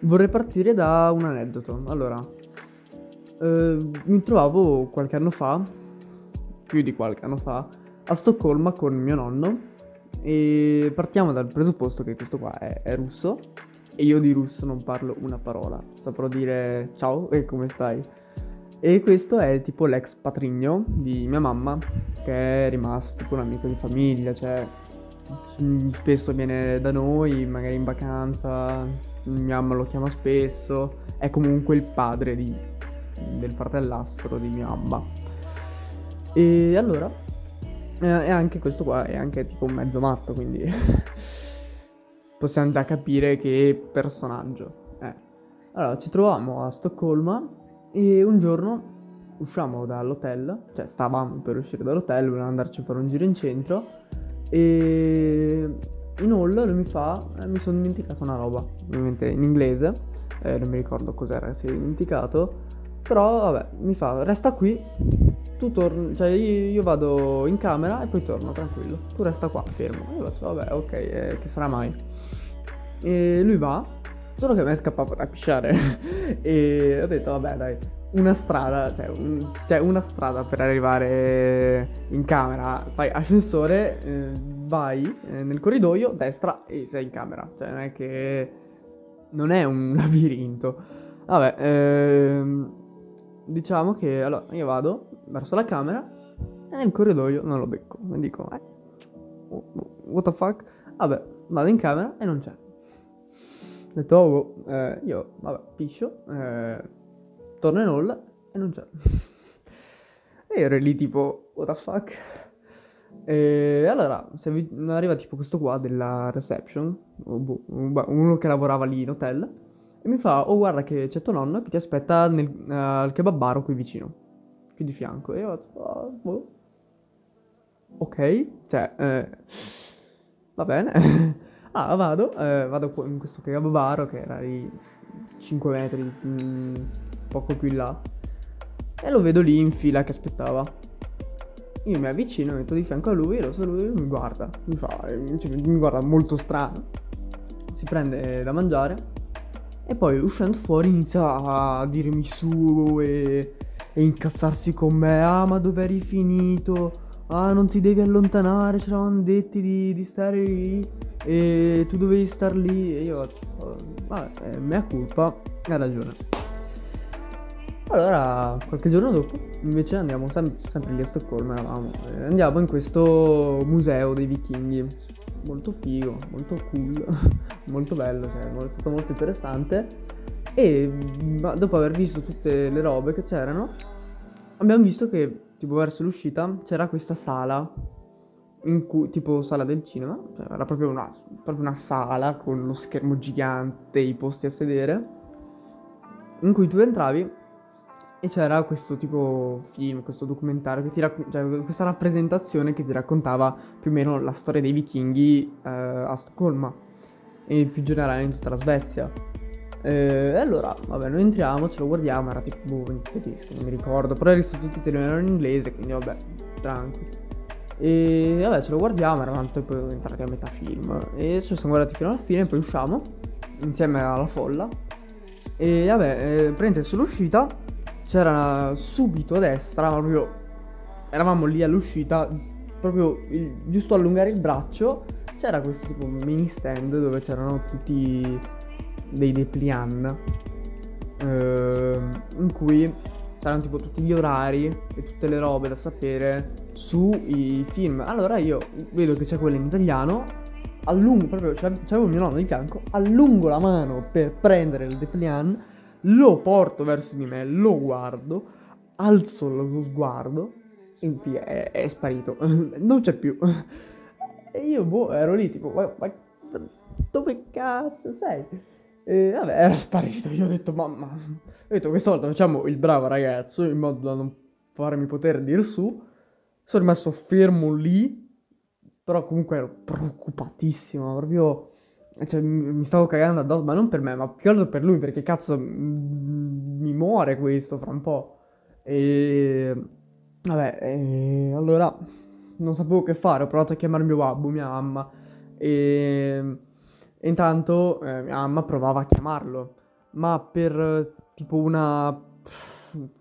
vorrei partire da un aneddoto. Allora, eh, mi trovavo qualche anno fa, più di qualche anno fa, a Stoccolma con mio nonno e partiamo dal presupposto che questo qua è, è russo e io di russo non parlo una parola, saprò dire ciao e come stai. E questo è tipo l'ex patrigno di mia mamma, che è rimasto tipo un amico di famiglia, cioè spesso viene da noi, magari in vacanza, mia mamma lo chiama spesso, è comunque il padre di, del fratellastro di mia mamma. E allora, eh, e anche questo qua è anche tipo un mezzo matto, quindi possiamo già capire che personaggio è. Allora, ci troviamo a Stoccolma e un giorno usciamo dall'hotel, cioè stavamo per uscire dall'hotel, volevamo andarci a fare un giro in centro e in hall lui mi fa, eh, mi sono dimenticato una roba, ovviamente in inglese, eh, non mi ricordo cos'era, si è dimenticato, però vabbè, mi fa, resta qui, tu torni, cioè io, io, vado in camera e poi torno tranquillo, tu resta qua fermo. Io faccio, vabbè, ok, eh, che sarà mai? E lui va, Solo che a me scappava da pisciare. e ho detto, vabbè, dai, una strada, cioè, un, cioè, una strada per arrivare in camera. Fai ascensore, eh, vai eh, nel corridoio, destra e sei in camera. Cioè, non è che. Non è un labirinto. Vabbè, ehm, diciamo che allora io vado verso la camera e nel corridoio non lo becco. Mi dico, eh, what the fuck? Vabbè, vado in camera e non c'è. Ho detto, oh, eh, io, vabbè, piscio, eh, torno in hall e non c'è. e io ero lì tipo, what the fuck? E allora, vi, arriva tipo questo qua della reception, boh, uno che lavorava lì in hotel, e mi fa, oh guarda che c'è tuo nonno che ti aspetta nel, uh, al kebab qui vicino, qui di fianco. E io, oh, boh. ok, cioè, eh, va bene. Ah, vado, eh, vado in questo kebabaro che era di 5 metri, mm, poco più in là. E lo vedo lì in fila che aspettava. Io mi avvicino, metto di fianco a lui e lo so lui mi guarda. Mi fa, cioè, mi guarda molto strano. Si prende da mangiare. E poi uscendo fuori inizia a dirmi su e, e incazzarsi con me. Ah, ma dove eri finito? Ah, non ti devi allontanare, ci eravamo detti di, di stare lì e tu dovevi star lì e io oh, vabbè, è mia colpa, ha ragione. Allora, qualche giorno dopo, invece andiamo sem- sempre lì a Stoccolma, eravamo, eh, andiamo in questo museo dei vichinghi, molto figo, molto cool, molto bello, cioè, è stato molto interessante. E dopo aver visto tutte le robe che c'erano, abbiamo visto che tipo verso l'uscita, c'era questa sala, cui, tipo sala del cinema, cioè era proprio una, proprio una sala con lo schermo gigante, i posti a sedere, in cui tu entravi e c'era questo tipo film, questo documentario, che ti rac- cioè questa rappresentazione che ti raccontava più o meno la storia dei vichinghi eh, a Stoccolma e più in generale in tutta la Svezia. E allora, vabbè, noi entriamo, ce lo guardiamo, era tipo boh, in tedesco, non mi ricordo, però i sottotitoli erano in inglese, quindi vabbè, tranquillo. E vabbè, ce lo guardiamo, eravamo poi entrati a metà film. E ce lo siamo guardati fino alla fine, poi usciamo insieme alla folla. E vabbè, eh, praticamente sull'uscita c'era subito a destra, proprio eravamo lì all'uscita, proprio il, giusto allungare il braccio, c'era questo tipo mini stand dove c'erano tutti dei dépliant eh, in cui c'erano tipo tutti gli orari e tutte le robe da sapere sui film. Allora io vedo che c'è quello in italiano, allungo proprio, c'avevo mio nonno di fianco, allungo la mano per prendere il dépliant, lo porto verso di me, lo guardo, alzo lo sguardo e è, è sparito, non c'è più. E io boh, ero lì tipo, ma, ma dove cazzo sei? E vabbè, era sparito. Io ho detto, mamma. Ho detto, questa volta facciamo il bravo ragazzo in modo da non farmi poter dire su. Sono rimasto fermo lì. Però comunque ero preoccupatissimo. Proprio. Cioè, mi stavo cagando addosso, ma non per me, ma più che altro per lui, perché cazzo mi muore questo fra un po'. E. Vabbè, e... allora non sapevo che fare. Ho provato a chiamare mio babbo, mia mamma. E Intanto eh, mia mamma provava a chiamarlo. ma per tipo una,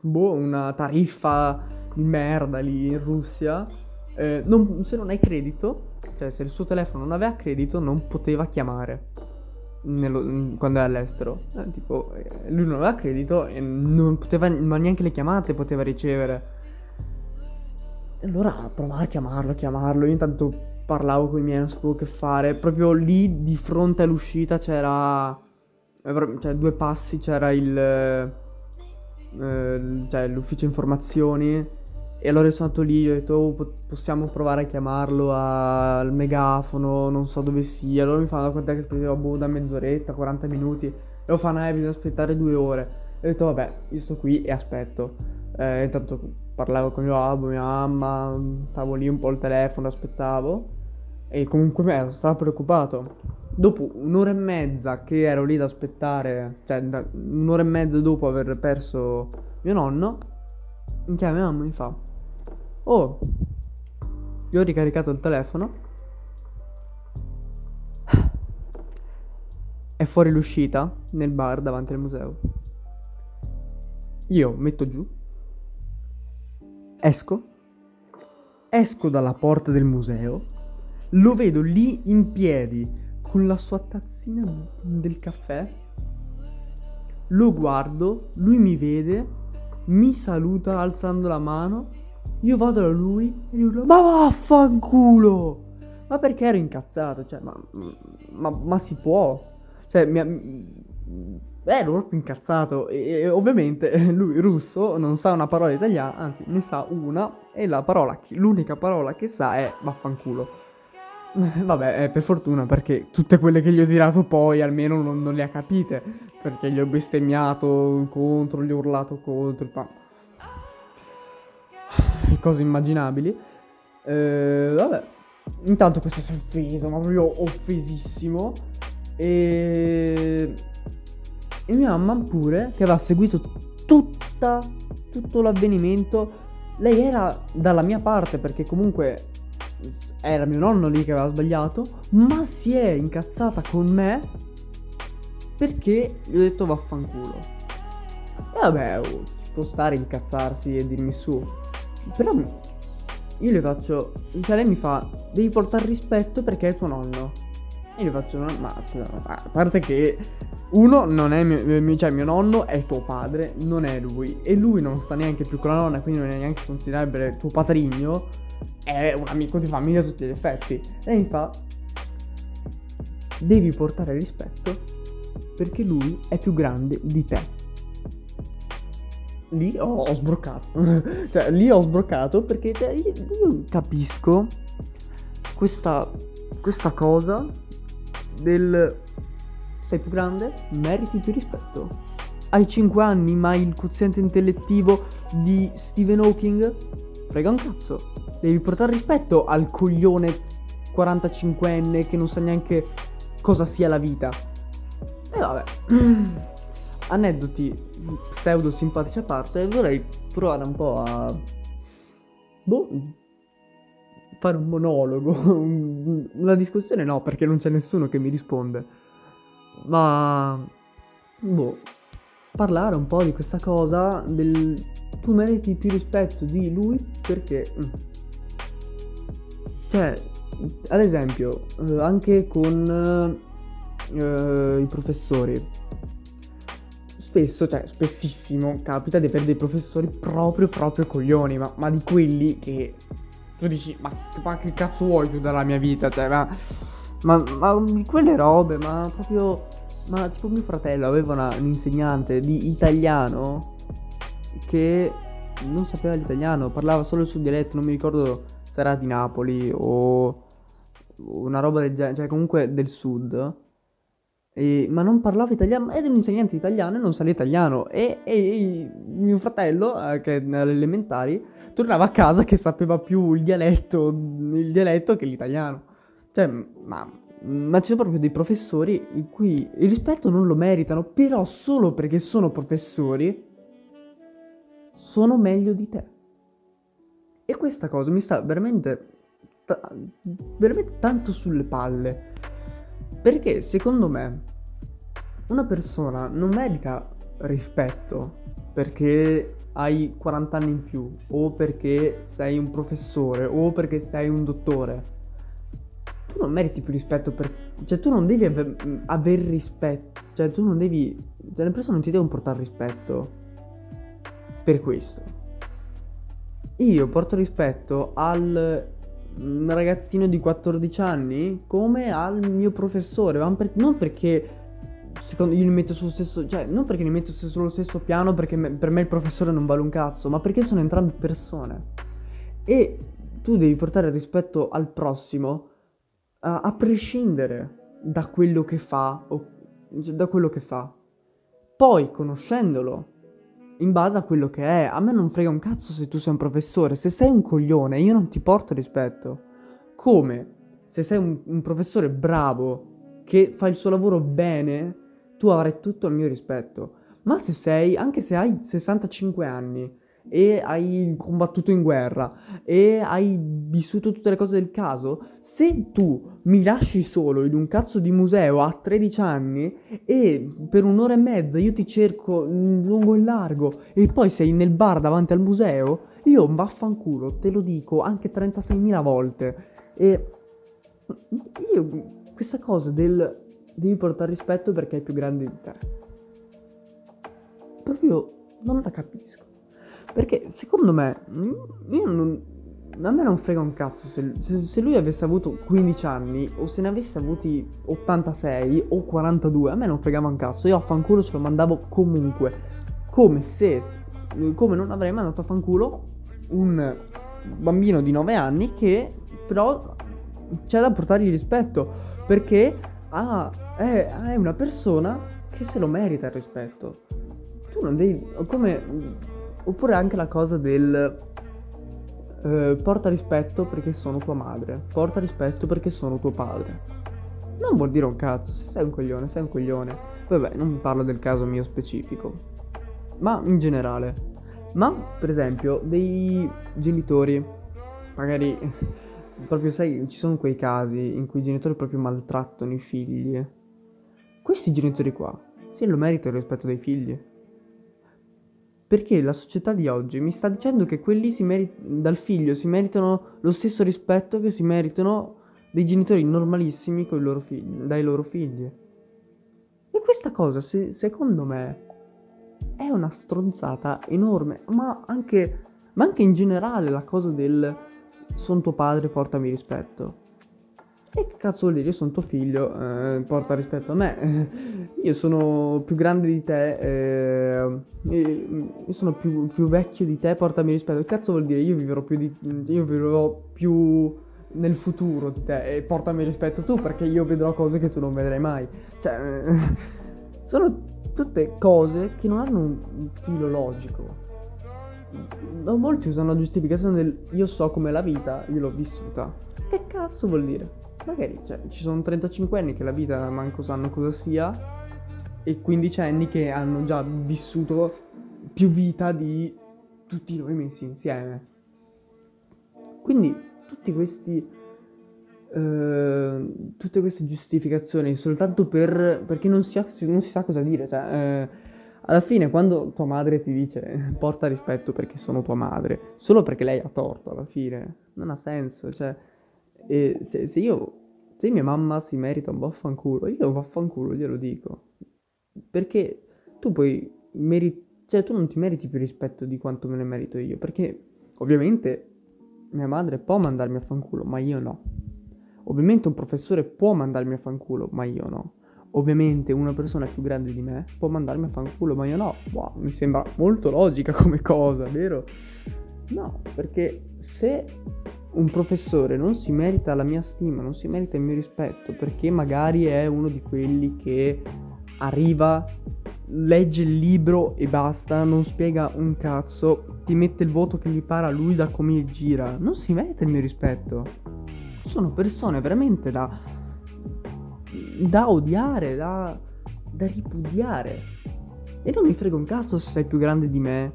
boh, una tariffa di merda lì in Russia, eh, non, se non hai credito, cioè se il suo telefono non aveva credito, non poteva chiamare nello, quando è all'estero. Eh, tipo, eh, lui non aveva credito e non poteva, ma neanche le chiamate poteva ricevere. Allora provare a chiamarlo, a chiamarlo. Io intanto parlavo con i miei, non sapevo che fare. Proprio lì di fronte all'uscita c'era. Eh, cioè, due passi c'era il. Eh, cioè, l'ufficio informazioni. E allora sono andato lì, ho detto, oh, possiamo provare a chiamarlo al megafono, non so dove sia. Allora mi fanno quant'è che aspettavo, boh, da mezz'oretta, 40 minuti. E lo fanno, eh, bisogna aspettare due ore. E ho detto, vabbè, io sto qui e aspetto. Eh, intanto parlavo con mio babbo, mia mamma, stavo lì un po' al telefono, aspettavo. E comunque me stavo preoccupato. Dopo un'ora e mezza che ero lì ad aspettare, cioè un'ora e mezza dopo aver perso mio nonno, mi chiama mia mamma e mi fa Oh, io ho ricaricato il telefono. È fuori l'uscita nel bar davanti al museo. Io metto giù. Esco. Esco dalla porta del museo. Lo vedo lì in piedi con la sua tazzina del caffè. Lo guardo, lui mi vede, mi saluta alzando la mano io vado da lui e gli urlo, ma vaffanculo! Ma perché ero incazzato? Cioè, ma, ma, ma si può? Cioè, mi, eh, ero proprio incazzato. E, e, ovviamente lui, russo, non sa una parola italiana, anzi, ne sa una. E la parola, l'unica parola che sa è vaffanculo. Vabbè, eh, per fortuna, perché tutte quelle che gli ho tirato poi almeno non, non le ha capite. Perché gli ho bestemmiato contro, gli ho urlato contro. Ma cose immaginabili. Eh, vabbè. Intanto questo si è offeso, ma proprio offesissimo. E... e mia mamma pure, che aveva seguito tutta, tutto l'avvenimento. Lei era dalla mia parte perché comunque era mio nonno lì che aveva sbagliato, ma si è incazzata con me perché gli ho detto vaffanculo. E vabbè, oh, ci può stare incazzarsi e dirmi su. Però io le faccio. Cioè, lei mi fa: Devi portare rispetto perché è tuo nonno. Io le faccio: no, Ma a parte che uno non è mio, cioè mio nonno è tuo padre, non è lui. E lui non sta neanche più con la nonna, quindi non è neanche considerabile tuo patrigno. È un amico di famiglia a tutti gli effetti. E mi fa: Devi portare rispetto perché lui è più grande di te lì ho, ho sbroccato. cioè, lì ho sbroccato perché cioè, io, io, capisco questa, questa cosa del sei più grande, meriti più rispetto. Hai 5 anni, ma il quoziente intellettivo di Stephen Hawking? Frega un cazzo. Devi portare rispetto al coglione 45enne che non sa neanche cosa sia la vita. E vabbè. aneddoti pseudo simpatici a parte, vorrei provare un po' a. Boh. Fare un monologo. Una discussione no, perché non c'è nessuno che mi risponde. Ma. Boh. Parlare un po' di questa cosa. Del. Tu meriti più rispetto di lui perché. Mm. Cioè, ad esempio, eh, anche con eh, i professori spesso, cioè spessissimo, capita di avere dei professori proprio, proprio coglioni, ma, ma di quelli che tu dici, ma, ma, che cazzo vuoi tu dalla mia vita? Cioè, ma, ma, ma quelle robe, ma proprio, ma tipo mio fratello aveva una, un insegnante di italiano che non sapeva l'italiano, parlava solo il suo dialetto, non mi ricordo se era di Napoli o una roba del genere, cioè comunque del sud. E, ma non parlava italiano, ed è un insegnante italiano e non sa l'italiano. E, e, e mio fratello, eh, che alle elementari, tornava a casa che sapeva più il dialetto, il dialetto che l'italiano. Cioè, ma, ma ci sono proprio dei professori in cui il rispetto non lo meritano, però solo perché sono professori sono meglio di te. E questa cosa mi sta veramente, veramente tanto sulle palle. Perché secondo me una persona non merita rispetto perché hai 40 anni in più o perché sei un professore o perché sei un dottore. Tu non meriti più rispetto per... Cioè tu non devi ave- aver rispetto. Cioè tu non devi... Cioè le persone non ti devono portare rispetto per questo. Io porto rispetto al ragazzino di 14 anni come al mio professore, ma per- non perché secondo io li metto sullo stesso, cioè non perché li metto sullo stesso piano perché me, per me il professore non vale un cazzo, ma perché sono entrambe persone. E tu devi portare rispetto al prossimo a, a prescindere da quello che fa o cioè, da quello che fa. Poi conoscendolo in base a quello che è, a me non frega un cazzo se tu sei un professore, se sei un coglione io non ti porto rispetto. Come se sei un, un professore bravo che fa il suo lavoro bene, tu avrai tutto il mio rispetto. Ma se sei, anche se hai 65 anni e hai combattuto in guerra e hai vissuto tutte le cose del caso, se tu mi lasci solo in un cazzo di museo a 13 anni e per un'ora e mezza io ti cerco lungo e largo e poi sei nel bar davanti al museo, io vaffanculo, te lo dico anche 36.000 volte. E io questa cosa del devi portare rispetto perché è più grande di te. Proprio non la capisco. Perché secondo me, io non, a me non frega un cazzo se, se, se, lui avesse avuto 15 anni o se ne avesse avuti 86 o 42, a me non fregava un cazzo. Io a fanculo ce lo mandavo comunque. Come se, come non avrei mandato a fanculo un bambino di 9 anni che però c'è da portargli rispetto. Perché ah, è, è una persona che se lo merita il rispetto. Tu non devi. Come. Oppure anche la cosa del. Eh, porta rispetto perché sono tua madre. Porta rispetto perché sono tuo padre. Non vuol dire un cazzo. Se sei un coglione, sei un coglione. Vabbè, non parlo del caso mio specifico. Ma in generale. Ma, per esempio, dei genitori. Magari proprio sai, ci sono quei casi in cui i genitori proprio maltrattano i figli. Questi genitori qua, se lo meritano il rispetto dei figli. Perché la società di oggi mi sta dicendo che quelli meri- dal figlio si meritano lo stesso rispetto che si meritano dei genitori normalissimi loro figli, dai loro figli. E questa cosa, se, secondo me, è una stronzata enorme, ma anche, ma anche in generale la cosa del sono tuo padre, portami rispetto. E che cazzo vuol dire? Io sono tuo figlio, eh, porta rispetto a me. Io sono più grande di te, eh, io sono più, più, vecchio di te, portami rispetto. Che cazzo vuol dire? Io vivrò più di. Io vivrò più nel futuro di te e portami rispetto tu perché io vedrò cose che tu non vedrai mai. Cioè, sono tutte cose che non hanno un filo logico molti usano la giustificazione del io so com'è la vita, io l'ho vissuta. Che cazzo vuol dire? Magari cioè, ci sono 35 anni che la vita manco sanno cosa sia e 15 anni che hanno già vissuto più vita di tutti noi messi insieme. Quindi tutti questi Uh, tutte queste giustificazioni soltanto per, perché non si, ha, non si sa cosa dire. Cioè, uh, alla fine, quando tua madre ti dice porta rispetto perché sono tua madre, solo perché lei ha torto, alla fine, non ha senso. Cioè, se, se, io, se mia mamma si merita un vaffanculo, io vaffanculo glielo dico. Perché tu poi meriti, cioè tu non ti meriti più rispetto di quanto me ne merito io. Perché ovviamente mia madre può mandarmi a fanculo, ma io no. Ovviamente un professore può mandarmi a fanculo, ma io no. Ovviamente una persona più grande di me può mandarmi a fanculo, ma io no. Wow, mi sembra molto logica come cosa, vero? No, perché se un professore non si merita la mia stima, non si merita il mio rispetto, perché magari è uno di quelli che arriva, legge il libro e basta, non spiega un cazzo, ti mette il voto che gli pare a lui da come gira, non si merita il mio rispetto. Sono persone veramente da da odiare, da, da ripudiare. E non mi frega un cazzo se sei più grande di me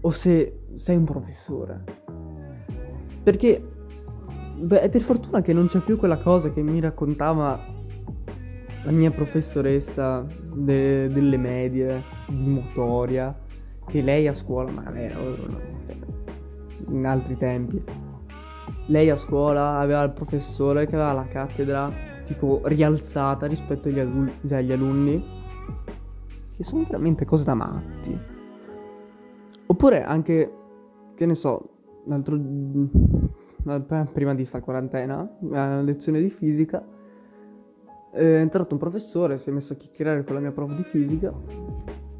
o se sei un professore. Perché beh, è per fortuna che non c'è più quella cosa che mi raccontava la mia professoressa de- delle medie di motoria, che lei a scuola, ma era in altri tempi, lei a scuola aveva il professore che aveva la cattedra tipo rialzata rispetto agli, adu- cioè, agli alunni, che sono veramente cose da matti. Oppure anche, che ne so, l'altro prima di sta quarantena, a lezione di fisica, è entrato un professore, si è messo a chiacchierare con la mia prof di fisica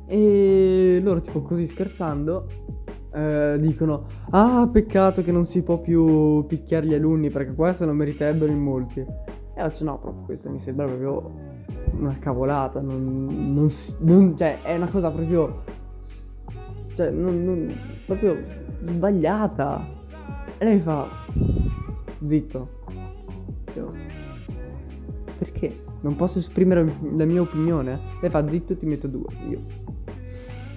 e loro tipo così scherzando eh, dicono ah peccato che non si può più picchiare gli alunni perché se lo meriterebbero in molti. E faccio no, proprio questa mi sembra proprio una cavolata, non, non, non, cioè è una cosa proprio, cioè non, non, proprio sbagliata. E lei fa, zitto. Io, perché? Non posso esprimere la mia opinione? Lei fa zitto e ti metto due. Io.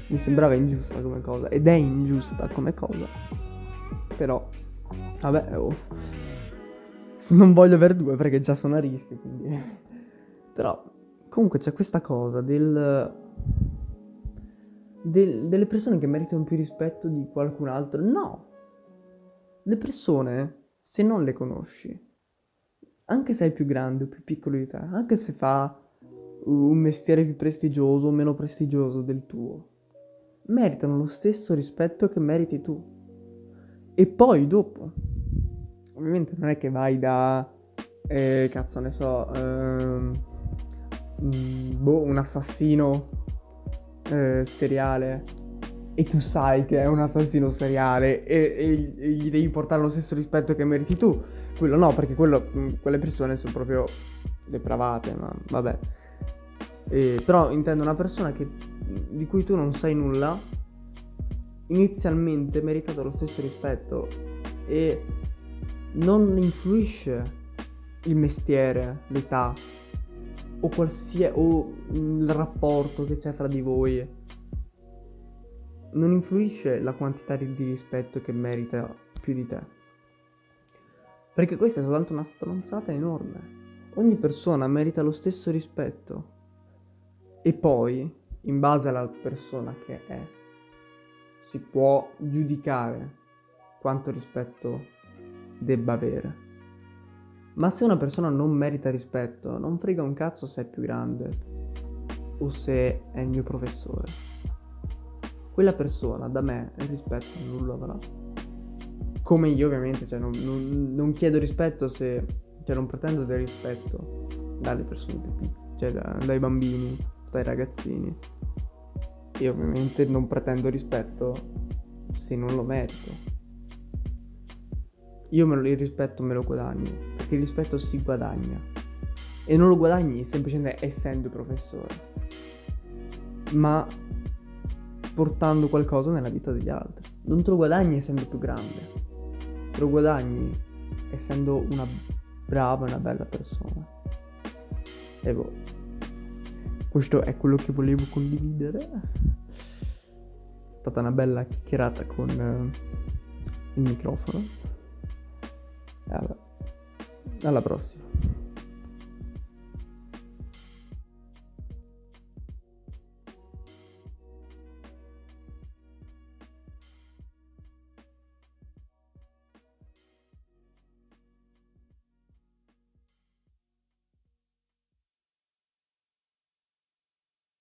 Mi sembrava ingiusta come cosa. Ed è ingiusta come cosa. Però, vabbè, oh. non voglio avere due perché già sono a rischio. Quindi. Però, comunque c'è questa cosa del, del, delle persone che meritano più rispetto di qualcun altro. No, le persone, se non le conosci, anche se è più grande o più piccolo di te, anche se fa un mestiere più prestigioso o meno prestigioso del tuo, meritano lo stesso rispetto che meriti tu. E poi dopo, ovviamente non è che vai da, eh, cazzo ne so, ehm, boh, un assassino eh, seriale e tu sai che è un assassino seriale e, e, gli devi portare lo stesso rispetto che meriti tu. Quello no, perché quello, mm, quelle persone sono proprio depravate, ma vabbè. E, però intendo una persona che, di cui tu non sai nulla, inizialmente merita lo stesso rispetto e non influisce il mestiere, l'età o, qualsiasi, o il rapporto che c'è fra di voi non influisce la quantità di rispetto che merita più di te. Perché questa è soltanto una stronzata enorme. Ogni persona merita lo stesso rispetto. E poi, in base alla persona che è, si può giudicare quanto rispetto debba avere. Ma se una persona non merita rispetto, non frega un cazzo se è più grande o se è il mio professore quella persona da me il rispetto non lo avrà. Come io ovviamente, cioè non, non, non chiedo rispetto se, cioè non pretendo del rispetto dalle persone più piccole, cioè da, dai bambini, dai ragazzini. E ovviamente non pretendo rispetto se non lo merito. Io me lo, il rispetto me lo guadagno, perché il rispetto si guadagna. E non lo guadagni semplicemente essendo professore. Ma portando qualcosa nella vita degli altri. Non te lo guadagni essendo più grande, te lo guadagni essendo una brava una bella persona. E boh, questo è quello che volevo condividere. È stata una bella chiacchierata con uh, il microfono. Alla, alla prossima.